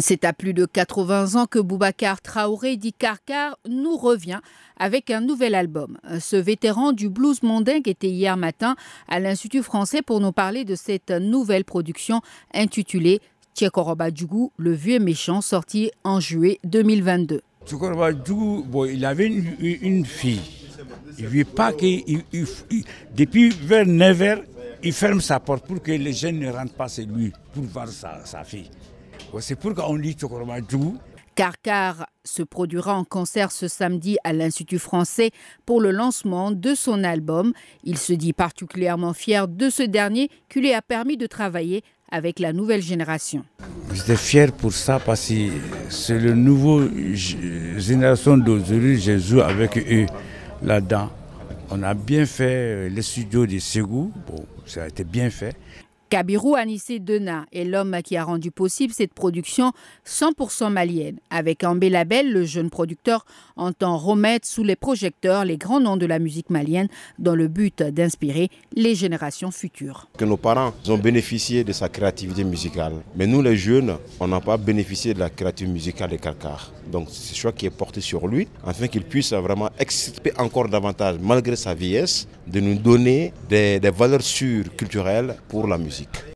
C'est à plus de 80 ans que Boubacar Traoré dit Karkar nous revient avec un nouvel album. Ce vétéran du blues mondingue était hier matin à l'Institut français pour nous parler de cette nouvelle production intitulée Tchekoroba Djougou, le vieux méchant, sorti en juillet 2022. Tchekoroba Djougou, il avait une, fille. Il ne pas que. depuis vers 9h, il ferme sa porte pour que les jeunes ne rentrent pas chez lui pour voir sa fille. C'est pourquoi on dit Djougou. Karkar se produira en concert ce samedi à l'Institut français pour le lancement de son album. Il se dit particulièrement fier de ce dernier qui lui a permis de travailler avec la nouvelle génération. J'étais fier pour ça parce que c'est le nouveau génération d'aujourd'hui, je joue avec eux là-dedans. On a bien fait les studios de Ségou, bon, ça a été bien fait. Kabirou Anissé Dena est l'homme qui a rendu possible cette production 100% malienne. Avec Ambé Label, le jeune producteur entend remettre sous les projecteurs les grands noms de la musique malienne dans le but d'inspirer les générations futures. Que nos parents ont bénéficié de sa créativité musicale, mais nous les jeunes, on n'a pas bénéficié de la créativité musicale de Karkar. Donc c'est ce choix qui est porté sur lui, afin qu'il puisse vraiment exciper encore davantage, malgré sa vieillesse, de nous donner des, des valeurs sûres culturelles pour la musique.